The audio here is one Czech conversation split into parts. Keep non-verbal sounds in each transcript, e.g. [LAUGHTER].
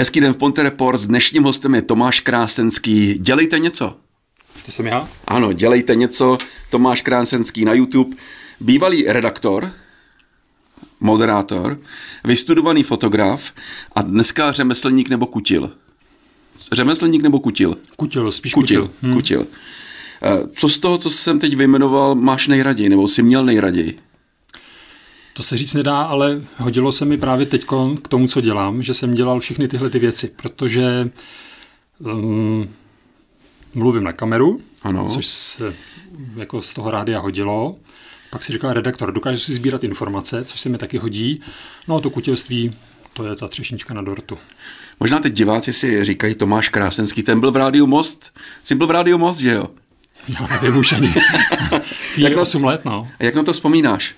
Hezký den v Ponte Report. S dnešním hostem je Tomáš Krásenský. Dělejte něco. To jsem já? Ano, dělejte něco. Tomáš Krásenský na YouTube. Bývalý redaktor, moderátor, vystudovaný fotograf a dneska řemeslník nebo kutil. Řemeslník nebo kutil? Kutil, spíš kutil. kutil. Hmm. kutil. Eh, co z toho, co jsem teď vyjmenoval, máš nejraději, nebo jsi měl nejraději? To se říct nedá, ale hodilo se mi právě teď k tomu, co dělám, že jsem dělal všechny tyhle ty věci, protože um, mluvím na kameru, ano. což se jako z toho rádia hodilo. Pak si říkal redaktor, dokážu si sbírat informace, což se mi taky hodí. No a to kutilství, to je ta třešnička na dortu. Možná teď diváci si říkají Tomáš Krásenský, ten byl v Rádiu Most. Jsi byl v Rádiu Most, že jo? Já nevím už ani. [LAUGHS] jak na, 8 let, no. Jak na to vzpomínáš?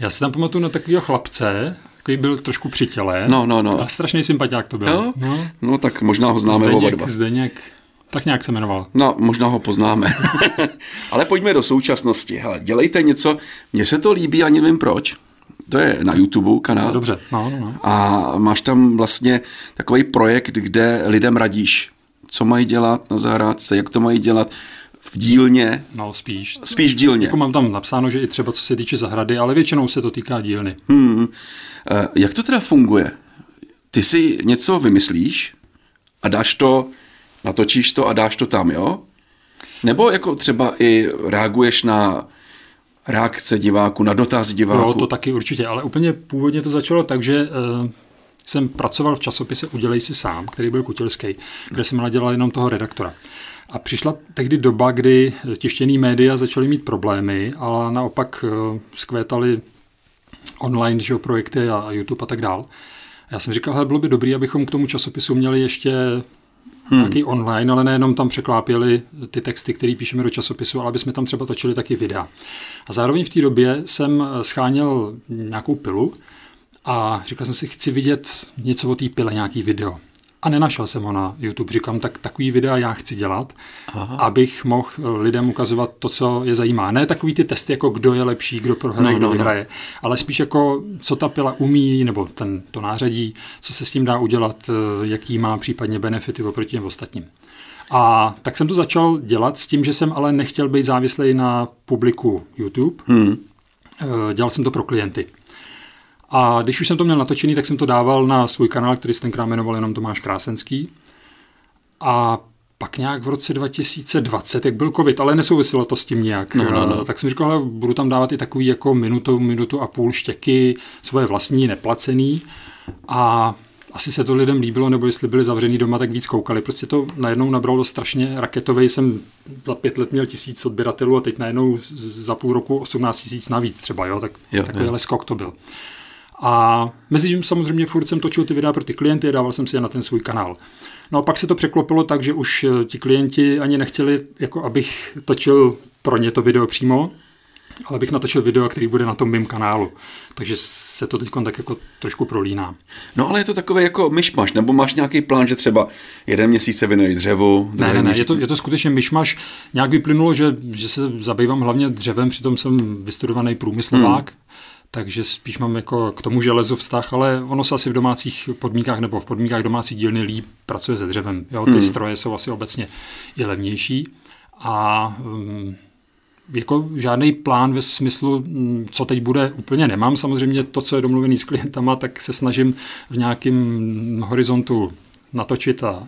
Já si tam pamatuju na takového chlapce, takový byl trošku při těle. No, no, no. A strašný sympatiák to byl. Jo? No. no tak možná ho známe Zdeněk, oba dva. Zdeněk, tak nějak se jmenoval. No, možná ho poznáme. [LAUGHS] Ale pojďme do současnosti. Hele, dělejte něco, mně se to líbí, ani nevím proč. To je na YouTube kanál. No, dobře, no, no, no. A máš tam vlastně takový projekt, kde lidem radíš, co mají dělat na zahrádce, jak to mají dělat v dílně. No, spíš. Spíš v dílně. Jako mám tam napsáno, že i třeba co se týče zahrady, ale většinou se to týká dílny. Hmm. Jak to teda funguje? Ty si něco vymyslíš a dáš to, natočíš to a dáš to tam, jo? Nebo jako třeba i reaguješ na reakce diváků, na dotaz diváků? No, to taky určitě, ale úplně původně to začalo tak, že uh, jsem pracoval v časopise Udělej si sám, který byl kutilský, kde jsem nadělal jenom toho redaktora. A přišla tehdy doba, kdy tištěný média začaly mít problémy, ale naopak zkvétaly online že, projekty a YouTube a tak dál. A já jsem říkal, že bylo by dobré, abychom k tomu časopisu měli ještě hmm. taky online, ale nejenom tam překlápěli ty texty, které píšeme do časopisu, ale aby jsme tam třeba točili taky videa. A zároveň v té době jsem scháněl nějakou pilu a říkal jsem si, chci vidět něco o té pile, nějaký video a nenašel jsem ho na YouTube. Říkám, tak takový videa já chci dělat, Aha. abych mohl lidem ukazovat to, co je zajímá. Ne takový ty testy, jako kdo je lepší, kdo prohraje, no, kdo no, vyhraje, no. ale spíš jako, co ta pila umí, nebo ten, to nářadí, co se s tím dá udělat, jaký má případně benefity oproti těm ostatním. A tak jsem to začal dělat s tím, že jsem ale nechtěl být závislý na publiku YouTube. Hmm. Dělal jsem to pro klienty. A když už jsem to měl natočený, tak jsem to dával na svůj kanál, který se tenkrát jmenoval jenom Tomáš Krásenský. A pak nějak v roce 2020, jak byl covid, ale nesouviselo to s tím nějak, no, no, no. tak jsem říkal, že budu tam dávat i takový jako minutu, minutu a půl štěky, svoje vlastní, neplacený. A asi se to lidem líbilo, nebo jestli byli zavřený doma, tak víc koukali. Prostě to najednou nabralo strašně raketový. Jsem za pět let měl tisíc odběratelů a teď najednou za půl roku 18 tisíc navíc třeba, jo? Tak, jo, takovýhle jo. skok to byl. A mezi tím samozřejmě furt jsem točil ty videa pro ty klienty a dával jsem si je na ten svůj kanál. No a pak se to překlopilo tak, že už eh, ti klienti ani nechtěli, jako abych točil pro ně to video přímo, ale bych natočil video, který bude na tom mém kanálu. Takže se to teď tak jako trošku prolíná. No ale je to takové jako myšmaš, nebo máš nějaký plán, že třeba jeden měsíc se věnuješ dřevu? Ne, ne, ne, je to, je to skutečně myšmaš. Nějak vyplynulo, že, že se zabývám hlavně dřevem, přitom jsem vystudovaný průmyslovák, hmm takže spíš mám jako k tomu železu vztah, ale ono se asi v domácích podmínkách nebo v podmínkách domácí dílny líp pracuje se dřevem. Jo? Ty hmm. stroje jsou asi obecně i levnější a um, jako žádný plán ve smyslu, mm, co teď bude, úplně nemám. Samozřejmě to, co je domluvený s klientama, tak se snažím v nějakém horizontu natočit a uh,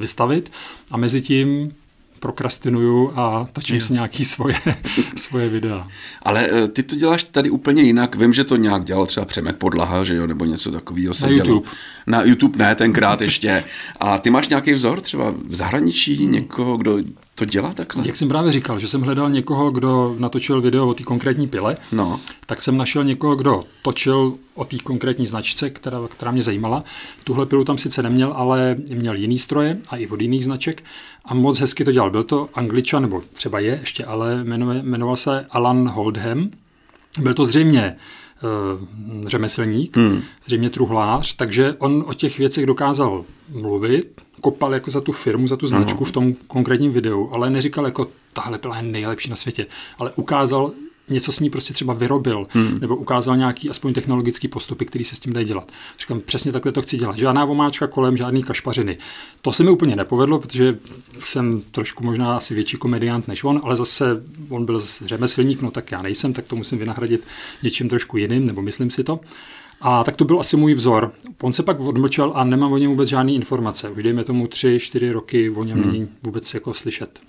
vystavit. A mezi tím prokrastinuju a točím si nějaký svoje, [LAUGHS] svoje videa. Ale eh, ty to děláš tady úplně jinak. Vím, že to nějak dělal třeba Přemek Podlaha, že jo, nebo něco takového se Na dělal. YouTube. Na YouTube ne, tenkrát ještě. A ty máš nějaký vzor třeba v zahraničí, někoho, kdo to dělá takhle? Jak jsem právě říkal, že jsem hledal někoho, kdo natočil video o té konkrétní pile, no. tak jsem našel někoho, kdo točil o té konkrétní značce, která, která mě zajímala. Tuhle pilu tam sice neměl, ale měl jiný stroje a i od jiných značek a moc hezky to dělal. Byl to angličan, nebo třeba je ještě, ale jmenuje, jmenoval se Alan Holdham. Byl to zřejmě uh, řemeslník, hmm. zřejmě truhlář, takže on o těch věcech dokázal mluvit, kopal jako za tu firmu, za tu značku no. v tom konkrétním videu, ale neříkal jako tahle byla nejlepší na světě, ale ukázal, něco s ní prostě třeba vyrobil, hmm. nebo ukázal nějaký aspoň technologický postupy, který se s tím dají dělat. Říkám, přesně takhle to chci dělat. Žádná vomáčka kolem, žádný kašpařiny. To se mi úplně nepovedlo, protože jsem trošku možná asi větší komediant než on, ale zase on byl řemeslník, no tak já nejsem, tak to musím vynahradit něčím trošku jiným, nebo myslím si to. A tak to byl asi můj vzor. On se pak odmlčel a nemám o něm vůbec žádné informace. Už dejme tomu tři, čtyři roky o něm hmm. není vůbec jako slyšet.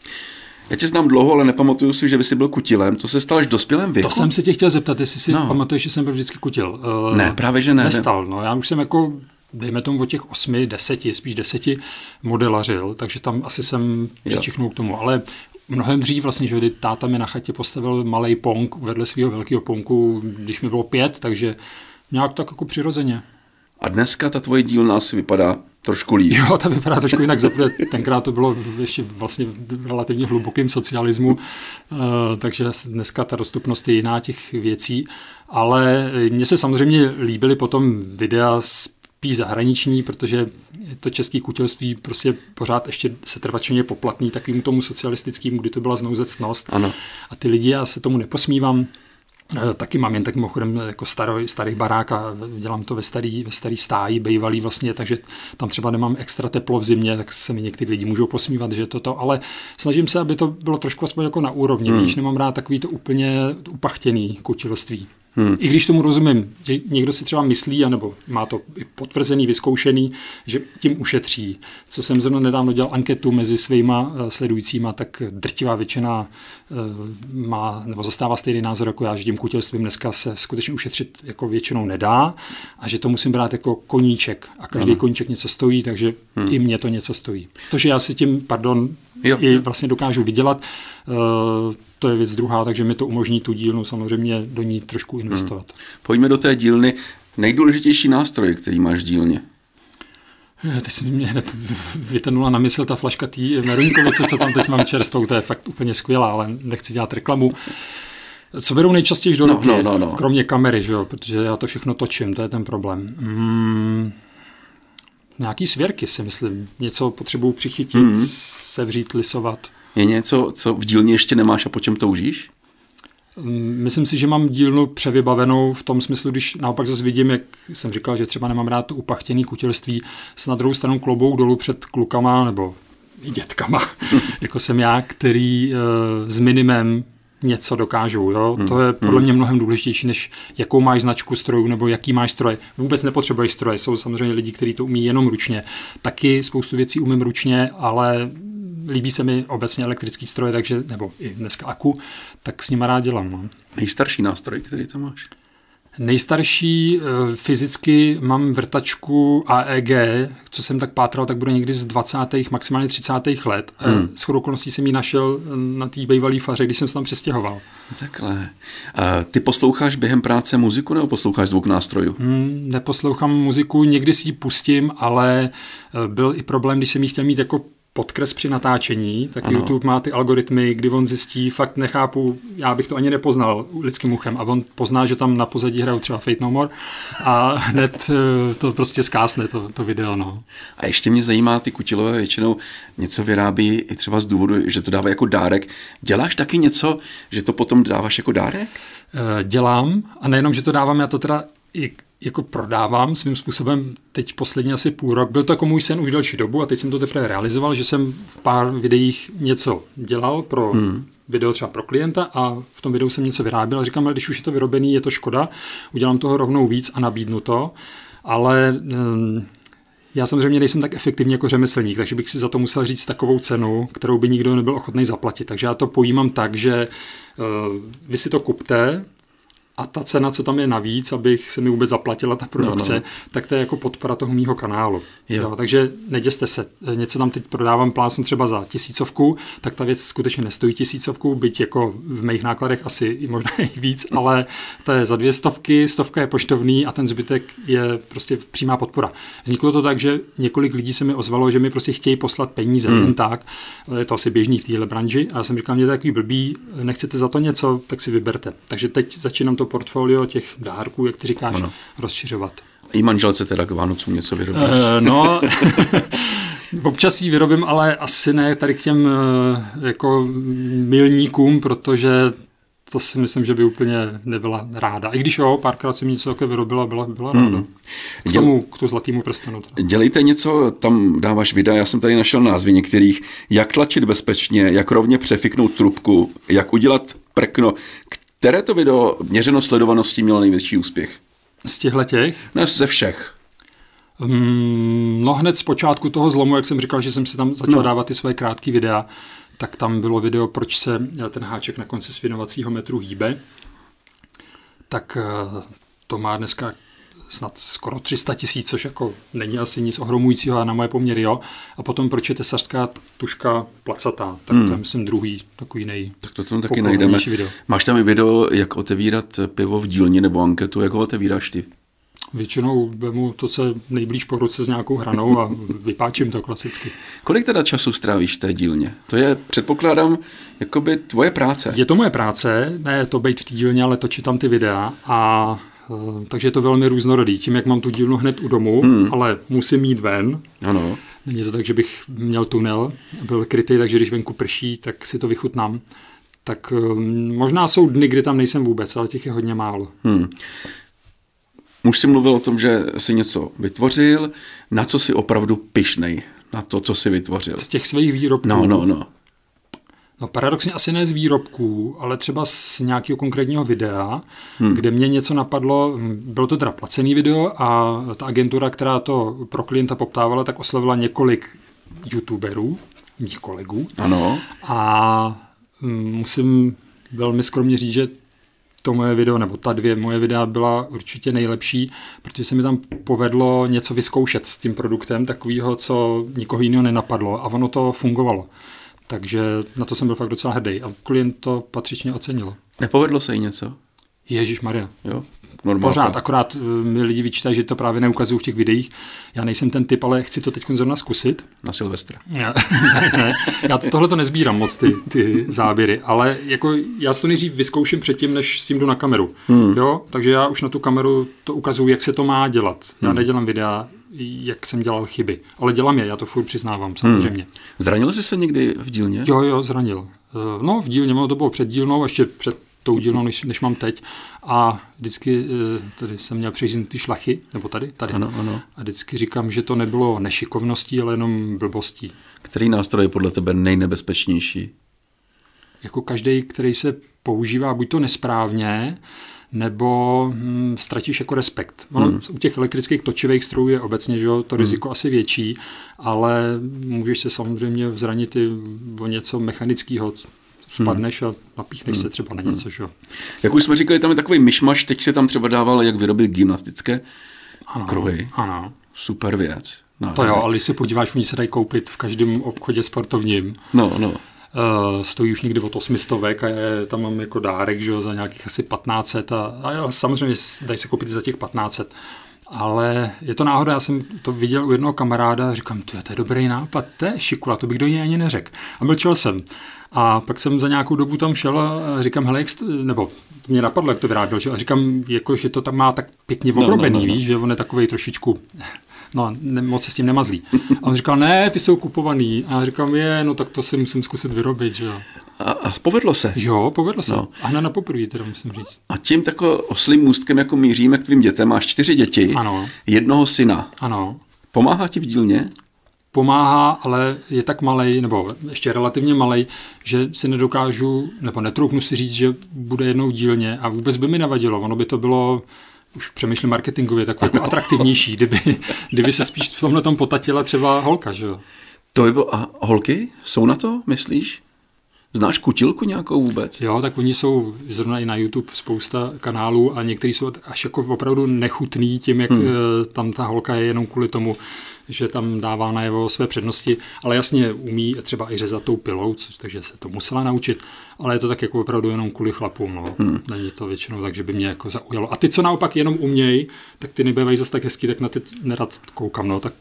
Já tě znám dlouho, ale nepamatuju si, že by si byl kutilem. To se stalo až dospělém věku. To jsem se tě chtěl zeptat, jestli si no. pamatuješ, že jsem byl vždycky kutil. Uh, ne, právě že ne. Nestal. No, já už jsem jako dejme tomu o těch osmi, deseti, spíš deseti modelařil, takže tam asi jsem přičichnul k tomu. Ale mnohem dřív vlastně, že táta mi na chatě postavil malý pong vedle svého velkého ponku, když mi bylo pět, takže nějak tak jako přirozeně. A dneska ta tvoje dílna asi vypadá trošku líp. Jo, ta vypadá trošku jinak. Tenkrát to bylo ještě vlastně v relativně hlubokým socialismu, eh, takže dneska ta dostupnost je jiná těch věcí. Ale mně se samozřejmě líbily potom videa spíš zahraniční, protože to české kutilství prostě pořád ještě setrvačně poplatný takovým tomu socialistickému, kdy to byla znouzecnost. Ano. A ty lidi, já se tomu neposmívám, taky mám jen tak mimochodem jako starý, starý barák a dělám to ve starý, ve starý stáji, bejvalý vlastně, takže tam třeba nemám extra teplo v zimě, tak se mi někteří lidi můžou posmívat, že toto, ale snažím se, aby to bylo trošku aspoň jako na úrovni, hmm. když nemám rád takový to úplně upachtěný kutilství. Hmm. I když tomu rozumím, že někdo si třeba myslí, anebo má to potvrzený, vyzkoušený, že tím ušetří. Co jsem zrovna nedávno dělal anketu mezi svýma eh, sledujícíma, tak drtivá většina eh, má, nebo zastává stejný názor jako já, že tím kutilstvím dneska se skutečně ušetřit jako většinou nedá a že to musím brát jako koníček a každý ano. koníček něco stojí, takže hmm. i mě to něco stojí. To, že já si tím, pardon, jo. i vlastně dokážu vydělat, uh, to je věc druhá, takže mi to umožní tu dílnu samozřejmě do ní trošku investovat. Hmm. Pojďme do té dílny. Nejdůležitější nástroj, který máš v dílně? Eh, teď mi mě hned vytrnula na mysl ta flaška té Meruňkovice, co tam teď mám čerstvou, to je fakt úplně skvělá, ale nechci dělat reklamu. Co berou nejčastěji do no, ruky, no, no, no. kromě kamery, že jo? protože já to všechno točím, to je ten problém. Hmm, nějaký svěrky si myslím, něco potřebuju přichytit, mm-hmm. sevřít, lisovat. Je něco, co v dílně ještě nemáš a po čem toužíš? Mm, myslím si, že mám dílnu převybavenou v tom smyslu, když naopak zase vidím, jak jsem říkal, že třeba nemám rád to upachtěný kutilství, s na druhou stranu klobou dolů před klukama nebo i dětkama, [LAUGHS] jako jsem já, který uh, s minimem něco dokážou. Jo? Hmm. To je podle hmm. mě mnohem důležitější, než jakou máš značku strojů nebo jaký máš stroje. Vůbec nepotřebuješ stroje. Jsou samozřejmě lidi, kteří to umí jenom ručně. Taky spoustu věcí umím ručně, ale líbí se mi obecně elektrický stroje, takže, nebo i dneska aku, tak s nimi rád dělám. No. Nejstarší nástroj, který tam máš? Nejstarší eh, fyzicky mám vrtačku AEG, co jsem tak pátral, tak bude někdy z 20. maximálně 30. let. Eh, hmm. S okolností jsem ji našel eh, na té bývalé faře, když jsem se tam přestěhoval. Takhle. A ty posloucháš během práce muziku nebo posloucháš zvuk nástrojů? Hmm, neposlouchám muziku, někdy si ji pustím, ale byl i problém, když jsem ji chtěl mít jako podkres při natáčení, tak ano. YouTube má ty algoritmy, kdy on zjistí, fakt nechápu, já bych to ani nepoznal lidským uchem a on pozná, že tam na pozadí hrajou třeba Fate No More a [LAUGHS] hned eh, to prostě zkásne to, to video. No. A ještě mě zajímá, ty kutilové většinou něco vyrábí i třeba z důvodu, že to dává jako dárek. Děláš taky něco, že to potom dáváš jako dárek? Eh, dělám a nejenom, že to dávám, já to teda i jako prodávám svým způsobem teď poslední asi půl rok. Byl to jako můj sen už delší dobu a teď jsem to teprve realizoval, že jsem v pár videích něco dělal pro hmm. video třeba pro klienta a v tom videu jsem něco vyráběl a říkám, ale když už je to vyrobený, je to škoda, udělám toho rovnou víc a nabídnu to, ale um, já samozřejmě nejsem tak efektivní jako řemeslník, takže bych si za to musel říct takovou cenu, kterou by nikdo nebyl ochotný zaplatit. Takže já to pojímám tak, že uh, vy si to kupte, a ta cena, co tam je navíc, abych se mi vůbec zaplatila ta produkce, no, no. tak to je jako podpora toho mýho kanálu. Jo. Jo, takže neděste se. Něco tam teď prodávám plásnu třeba za tisícovku, tak ta věc skutečně nestojí tisícovku, byť jako v mých nákladech asi i možná i víc, ale to je za dvě stovky, stovka je poštovný a ten zbytek je prostě přímá podpora. Vzniklo to tak, že několik lidí se mi ozvalo, že mi prostě chtějí poslat peníze hmm. jen tak. Je to asi běžný v téhle branži. A já jsem říkal, mě to takový blbý, nechcete za to něco, tak si vyberte. Takže teď začínám to portfolio těch dárků, jak ty říkáš, ano. rozšiřovat. I manželce teda k Vánocům něco vyrobíš? Uh, no, [LAUGHS] občas ji vyrobím, ale asi ne tady k těm uh, jako milníkům, protože to si myslím, že by úplně nebyla ráda. I když jo, párkrát jsem něco také vyrobila, byla, byla ráda. Hmm. K tomu, k tomu zlatýmu prstenu. Teda. Dělejte něco, tam dáváš videa, já jsem tady našel názvy některých, jak tlačit bezpečně, jak rovně přefiknout trubku, jak udělat prkno. Které to video měřeno sledovaností mělo největší úspěch? Z těchto těch? Ne, ze všech. Um, no hned z počátku toho zlomu, jak jsem říkal, že jsem si tam začal no. dávat ty své krátké videa, tak tam bylo video, proč se ten háček na konci svinovacího metru hýbe. Tak eh, to má dneska snad skoro 300 tisíc, což jako není asi nic ohromujícího a na moje poměry jo. A potom proč je tesařská tuška placatá, tak hmm. to je myslím druhý takový nej. Tak to tam taky najdeme. Video. Máš tam i video, jak otevírat pivo v dílně nebo anketu, jak ho otevíráš ty? Většinou vemu to, co je nejblíž po ruce s nějakou hranou a vypáčím to klasicky. Kolik teda času strávíš v té dílně? To je, předpokládám, jakoby tvoje práce. Je to moje práce, ne to být v té dílně, ale točit tam ty videa a takže je to velmi různorodý. Tím, jak mám tu dílnu hned u domu, hmm. ale musím jít ven. Ano. Není to tak, že bych měl tunel, byl krytý, takže když venku prší, tak si to vychutnám. Tak e, možná jsou dny, kdy tam nejsem vůbec, ale těch je hodně málo. Hmm. Muž si mluvil o tom, že si něco vytvořil, na co si opravdu pišnej, na to, co si vytvořil. Z těch svých výrobků? No, no, no. No paradoxně asi ne z výrobků, ale třeba z nějakého konkrétního videa, hmm. kde mě něco napadlo, bylo to teda placený video a ta agentura, která to pro klienta poptávala, tak oslovila několik youtuberů, mých kolegů. Ano. A mm, musím velmi skromně říct, že to moje video, nebo ta dvě moje videa byla určitě nejlepší, protože se mi tam povedlo něco vyzkoušet s tím produktem, takového, co nikoho jiného nenapadlo a ono to fungovalo. Takže na to jsem byl fakt docela hrdý a klient to patřičně ocenil. Nepovedlo se jí něco? Ježíš Maria. Jo, normálka. Pořád, akorát eh, mi lidi vyčítají, že to právě neukazují v těch videích. Já nejsem ten typ, ale chci to teď zrovna zkusit. Na Silvestra. Já, ne, [LAUGHS] ne, já to, tohle to nezbírám moc, ty, ty záběry, ale jako já to nejdřív vyzkouším předtím, než s tím jdu na kameru. Hmm. Jo? Takže já už na tu kameru to ukazuju, jak se to má dělat. Já hmm. nedělám videa, jak jsem dělal chyby, ale dělám je, já to furt přiznávám, samozřejmě. Hmm. Zranil jsi se někdy v dílně? Jo, jo, zranil. Eh, no, v dílně, to bylo před dílnou, ještě před tou dílnou, než, než mám teď. A vždycky eh, tady jsem měl ty šlachy, nebo tady, tady. Ano, ano. A vždycky říkám, že to nebylo nešikovností, ale jenom blbostí. Který nástroj je podle tebe nejnebezpečnější? Jako každý, který se používá buď to nesprávně, nebo hm, ztratíš jako respekt. Ono, hmm. U těch elektrických točivých strojů je obecně že, to hmm. riziko hmm. asi větší, ale můžeš se samozřejmě zranit i o něco mechanického, spadneš hmm. a napíchneš hmm. se třeba na něco. Že? Jak už jsme říkali, tam je takový myšmaš, teď se tam třeba dával, jak vyrobit gymnastické ano, kruhy. Ano. Super věc. No, to jo, ale když se podíváš, oni se dají koupit v každém obchodě sportovním. No, no. Uh, stojí už někdy od 800 a je, tam mám jako dárek, že jo, za nějakých asi 1500 a, a jo, samozřejmě dají se koupit za těch 1500. Ale je to náhoda, já jsem to viděl u jednoho kamaráda a říkám, to je, to je dobrý nápad, to je šikula, to bych do něj ani neřekl. A mlčel jsem. A pak jsem za nějakou dobu tam šel a říkám, hele, jak nebo to mě napadlo, jak to vyráběl, že? a říkám, jako, že to tam má tak pěkně obrobený, no, no, no, no. víš, že on je takový trošičku no, ne, moc se s tím nemazlí. A on říkal, ne, ty jsou kupovaný. A já říkám, je, no tak to si musím zkusit vyrobit, že jo. A, a povedlo se. Jo, povedlo se. No. A hned na poprvé, teda musím říct. A tím tako oslým můstkem jako míříme k tvým dětem. Máš čtyři děti, ano. jednoho syna. Ano. Pomáhá ti v dílně? pomáhá, ale je tak malý, nebo ještě relativně malý, že si nedokážu, nebo netroufnu si říct, že bude jednou dílně a vůbec by mi nevadilo. Ono by to bylo už přemýšlím marketingově, takový jako atraktivnější, kdyby, kdyby se spíš v tomhle tom potatila třeba holka, že jo? To by bylo, a holky jsou na to, myslíš? Znáš kutilku nějakou vůbec? Jo, tak oni jsou zrovna i na YouTube spousta kanálů a některý jsou až jako opravdu nechutný tím, jak hmm. Eh, tam ta holka je jenom kvůli tomu, že tam dává najevo své přednosti, ale jasně umí třeba i řezat tou pilou, což, takže se to musela naučit, ale je to tak jako opravdu jenom kvůli chlapům, no. Hmm. Není to většinou tak, že by mě jako zaujalo. A ty, co naopak jenom umějí, tak ty nebývají zase tak hezký, tak na ty nerad koukám, no, tak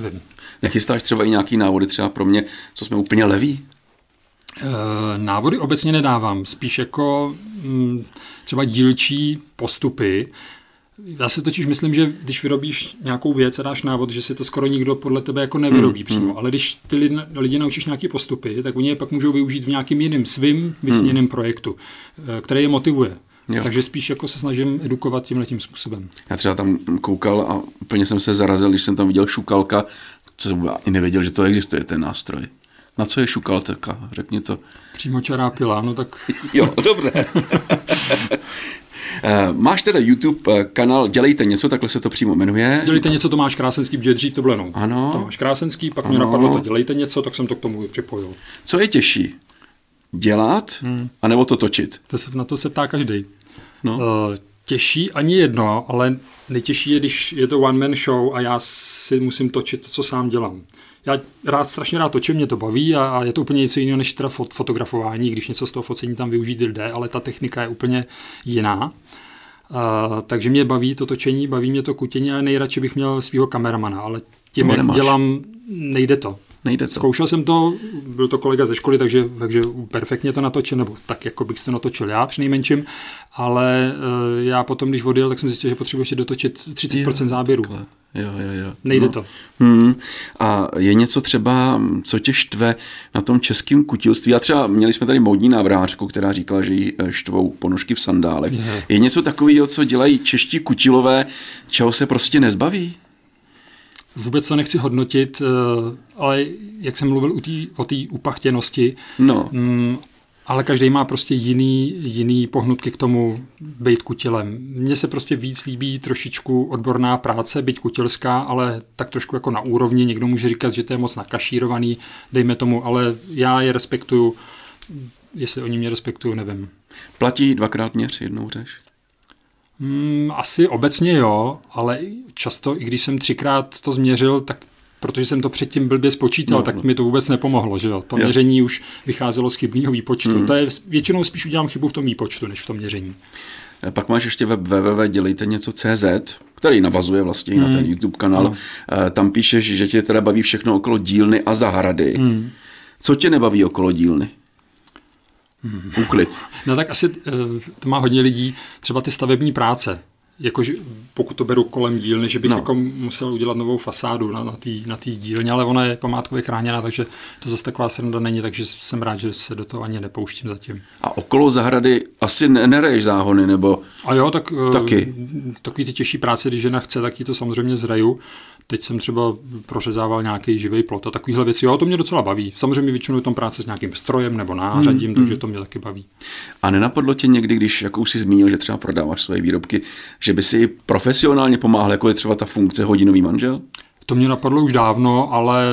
nevím. Nechystáš třeba i nějaký návody třeba pro mě, co jsme úplně leví? E, návody obecně nedávám, spíš jako mm, třeba dílčí postupy, Já si totiž myslím, že když vyrobíš nějakou věc a dáš návod, že si to skoro nikdo podle tebe jako nevyrobí hmm, přímo. Hmm. Ale když ty lidi, lidi naučíš nějaký postupy, tak oni je pak můžou využít v nějakým jiným svým vysněným hmm. projektu, eh, který je motivuje. Jo. Takže spíš jako se snažím edukovat tímhle tím způsobem. Já třeba tam koukal a úplně jsem se zarazil, když jsem tam viděl šukalka, co jsem i nevěděl, že to existuje, ten nástroj. Na co je šukalka? Řekni to. Přímo čará pila, no tak... jo, dobře. [LAUGHS] Eh, máš teda YouTube eh, kanál Dělejte něco, takhle se to přímo jmenuje. Dělejte něco, Tomáš Krásenský, protože dřív to bylo jenom ano. Tomáš Krásenský, pak ano. mě napadlo to Dělejte něco, tak jsem to k tomu připojil. Co je těžší? Dělat, hmm. anebo to točit? To se, na to se ptá každý. No. Uh, těžší ani jedno, ale nejtěžší je, když je to one man show a já si musím točit to, co sám dělám. Já rád, strašně rád točím, mě to baví a, a je to úplně něco jiného než teda fot, fotografování, když něco z toho focení tam využít jde, ale ta technika je úplně jiná. Uh, takže mě baví to točení, baví mě to kutění a nejradši bych měl svého kameramana, ale tím, jak dělám, nejde to. Nejde to. Zkoušel jsem to, byl to kolega ze školy, takže, takže perfektně to natočil, nebo tak, jako bych to natočil já přinejmenším, ale uh, já potom, když odjel, tak jsem zjistil, že potřebuji ještě dotočit 30% jo, záběru. Jo, jo, jo. Nejde no. to. Hmm. A je něco třeba, co tě štve na tom českém kutilství? A třeba měli jsme tady modní návrhářku, která říkala, že jí eh, štvou ponožky v sandálech. Je, je něco takového, co dělají čeští kutilové, čeho se prostě nezbaví? Vůbec to nechci hodnotit, eh, ale jak jsem mluvil o té upachtěnosti, no. Mm, ale každý má prostě jiný, jiný pohnutky k tomu být kutilem. Mně se prostě víc líbí trošičku odborná práce, být kutilská, ale tak trošku jako na úrovni. Někdo může říkat, že to je moc nakašírovaný, dejme tomu, ale já je respektuju. Jestli oni mě respektují, nevím. Platí dvakrát měř, jednou řeš? Hmm, asi obecně jo, ale často, i když jsem třikrát to změřil, tak protože jsem to předtím blbě spočítal, no, tak no. mi to vůbec nepomohlo, že jo. To jo. měření už vycházelo z chybného výpočtu. Mm. To je, většinou spíš udělám chybu v tom výpočtu, než v tom měření. Eh, pak máš ještě web www něco CZ, který navazuje vlastně mm. na ten YouTube kanál. Mm. Tam píšeš, že tě teda baví všechno okolo dílny a zahrady. Mm. Co tě nebaví okolo dílny? Úklid. No tak asi eh, to má hodně lidí, třeba ty stavební práce. Jakože pokud to beru kolem dílny, že bych no. jako musel udělat novou fasádu na, na té na dílně, ale ona je památkově chráněná, takže to zase taková sranda není, takže jsem rád, že se do toho ani nepouštím zatím. A okolo zahrady asi nereješ záhony, nebo A jo, tak eh, taky. takový ty těžší práce, když žena chce, tak ji to samozřejmě zraju. Teď jsem třeba prořezával nějaký živý plot a takovýhle věci. Jo, to mě docela baví. Samozřejmě většinou je tam práce s nějakým strojem nebo nářadím, hmm, takže hmm. to mě taky baví. A nenapadlo tě někdy, když jako už si zmínil, že třeba prodáváš své výrobky, že by si profesionálně pomáhal, jako je třeba ta funkce hodinový manžel? To mě napadlo už dávno, ale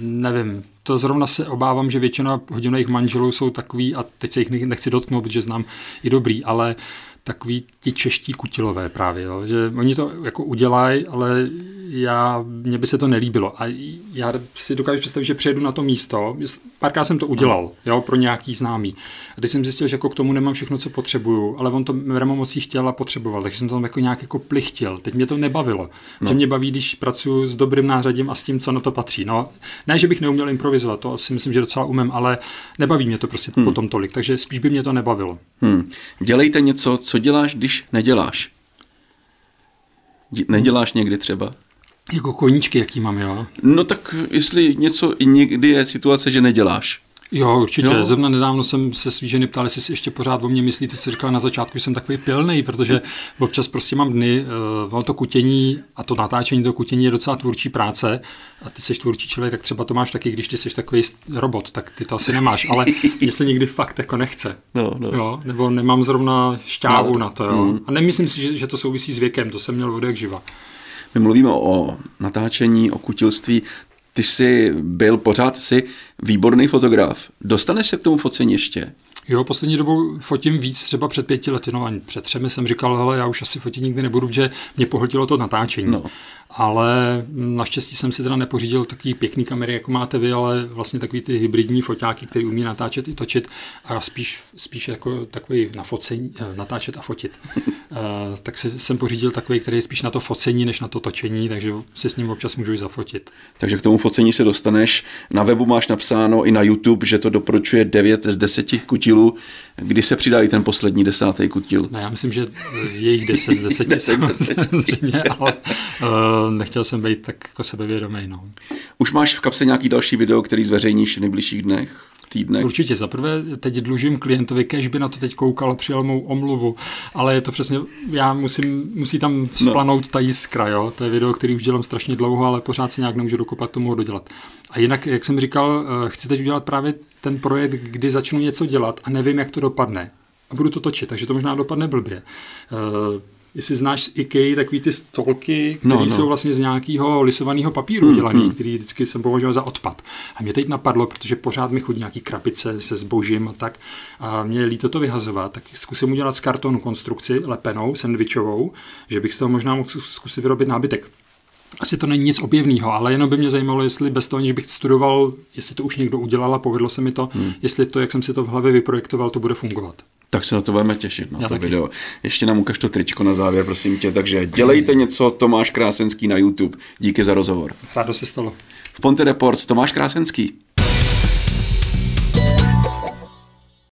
nevím. To zrovna se obávám, že většina hodinových manželů jsou takový, a teď se jich nechci dotknout, protože znám i dobrý, ale takový ti čeští kutilové právě, jo? že oni to jako udělají, ale já, mně by se to nelíbilo. A já si dokážu představit, že přijedu na to místo, párkrát jsem to udělal, jo, pro nějaký známý. A teď jsem zjistil, že jako k tomu nemám všechno, co potřebuju, ale on to mremo mocí chtěl a potřeboval, takže jsem to tam jako nějak jako plichtil. Teď mě to nebavilo. No. Že mě baví, když pracuji s dobrým nářadím a s tím, co na to patří. No, ne, že bych neuměl improvizovat, to si myslím, že docela umím, ale nebaví mě to prostě hmm. potom tolik, takže spíš by mě to nebavilo. Hmm. Dělejte něco, co děláš, když neděláš. Neděláš někdy třeba? Jako koníčky, jaký mám, jo? No tak jestli něco někdy je situace, že neděláš. Jo, určitě. Jo. Zrovna nedávno jsem se svý ženy ptal, jestli si ještě pořád o mě myslí to, co říkala na začátku, že jsem takový pilný, protože občas prostě mám dny, uh, to kutění a to natáčení to kutění je docela tvůrčí práce a ty jsi tvůrčí člověk, tak třeba to máš taky, když ty jsi takový robot, tak ty to asi nemáš, ale mě se někdy fakt jako nechce. No, no. Jo, nebo nemám zrovna šťávu no. na to, jo. Mm. A nemyslím si, že, že to souvisí s věkem, to jsem měl od jak živa. My mluvíme o natáčení, o kutilství. Ty jsi byl pořád si výborný fotograf. Dostaneš se k tomu focení ještě? Jo, poslední dobou fotím víc, třeba před pěti lety, no a před třemi jsem říkal, hele, já už asi fotit nikdy nebudu, že mě pohltilo to natáčení. No. Ale naštěstí jsem si teda nepořídil takový pěkný kamery, jako máte vy, ale vlastně takový ty hybridní foťáky, který umí natáčet i točit a spíš, spíš jako takový na focení, eh, natáčet a fotit. uh, [LAUGHS] tak se, jsem pořídil takový, který je spíš na to focení, než na to točení, takže si s ním občas můžu i zafotit. Takže k tomu focení se dostaneš. Na webu máš napsáno i na YouTube, že to doporučuje 9 z 10 kutilů. Kdy se přidá i ten poslední desátý kutil? No já myslím, že je jich 10 z 10, 10 [LAUGHS] samozřejmě, ale uh, nechtěl jsem být tak jako sebevědomý. No. Už máš v kapse nějaký další video, který zveřejníš v nejbližších dnech? týdnech. Určitě. Zaprvé teď dlužím klientovi, kež by na to teď koukal a přijal mou omluvu, ale je to přesně, já musím, musí tam splanout no. ta jiskra, jo? To je video, který už dělám strašně dlouho, ale pořád se nějak nemůžu dokopat tomu dodělat. A jinak, jak jsem říkal, eh, chci teď udělat právě ten projekt, kdy začnu něco dělat a nevím, jak to dopadne. A budu to točit, takže to možná dopadne blbě. Jestli znáš z IKEA takový ty stolky, které no, no. jsou vlastně z nějakého lisovaného papíru hmm, dělaný, hmm. který vždycky jsem považoval za odpad. A mě teď napadlo, protože pořád mi chodí nějaký krabice se zbožím a tak, a mě je líto to vyhazovat, tak zkusím udělat z kartonu konstrukci lepenou, sandvičovou, že bych z toho možná mohl zkusit vyrobit nábytek. Asi to není nic objevného, ale jenom by mě zajímalo, jestli bez toho, než bych studoval, jestli to už někdo udělal a povedlo se mi to, hmm. jestli to, jak jsem si to v hlavě vyprojektoval, to bude fungovat. Tak se na to budeme těšit, na Já to taky. video. Ještě nám ukaž to tričko na závěr, prosím tě. Takže dělejte něco, Tomáš Krásenský na YouTube. Díky za rozhovor. Rádo se stalo. V Ponte Reports Tomáš Krásenský.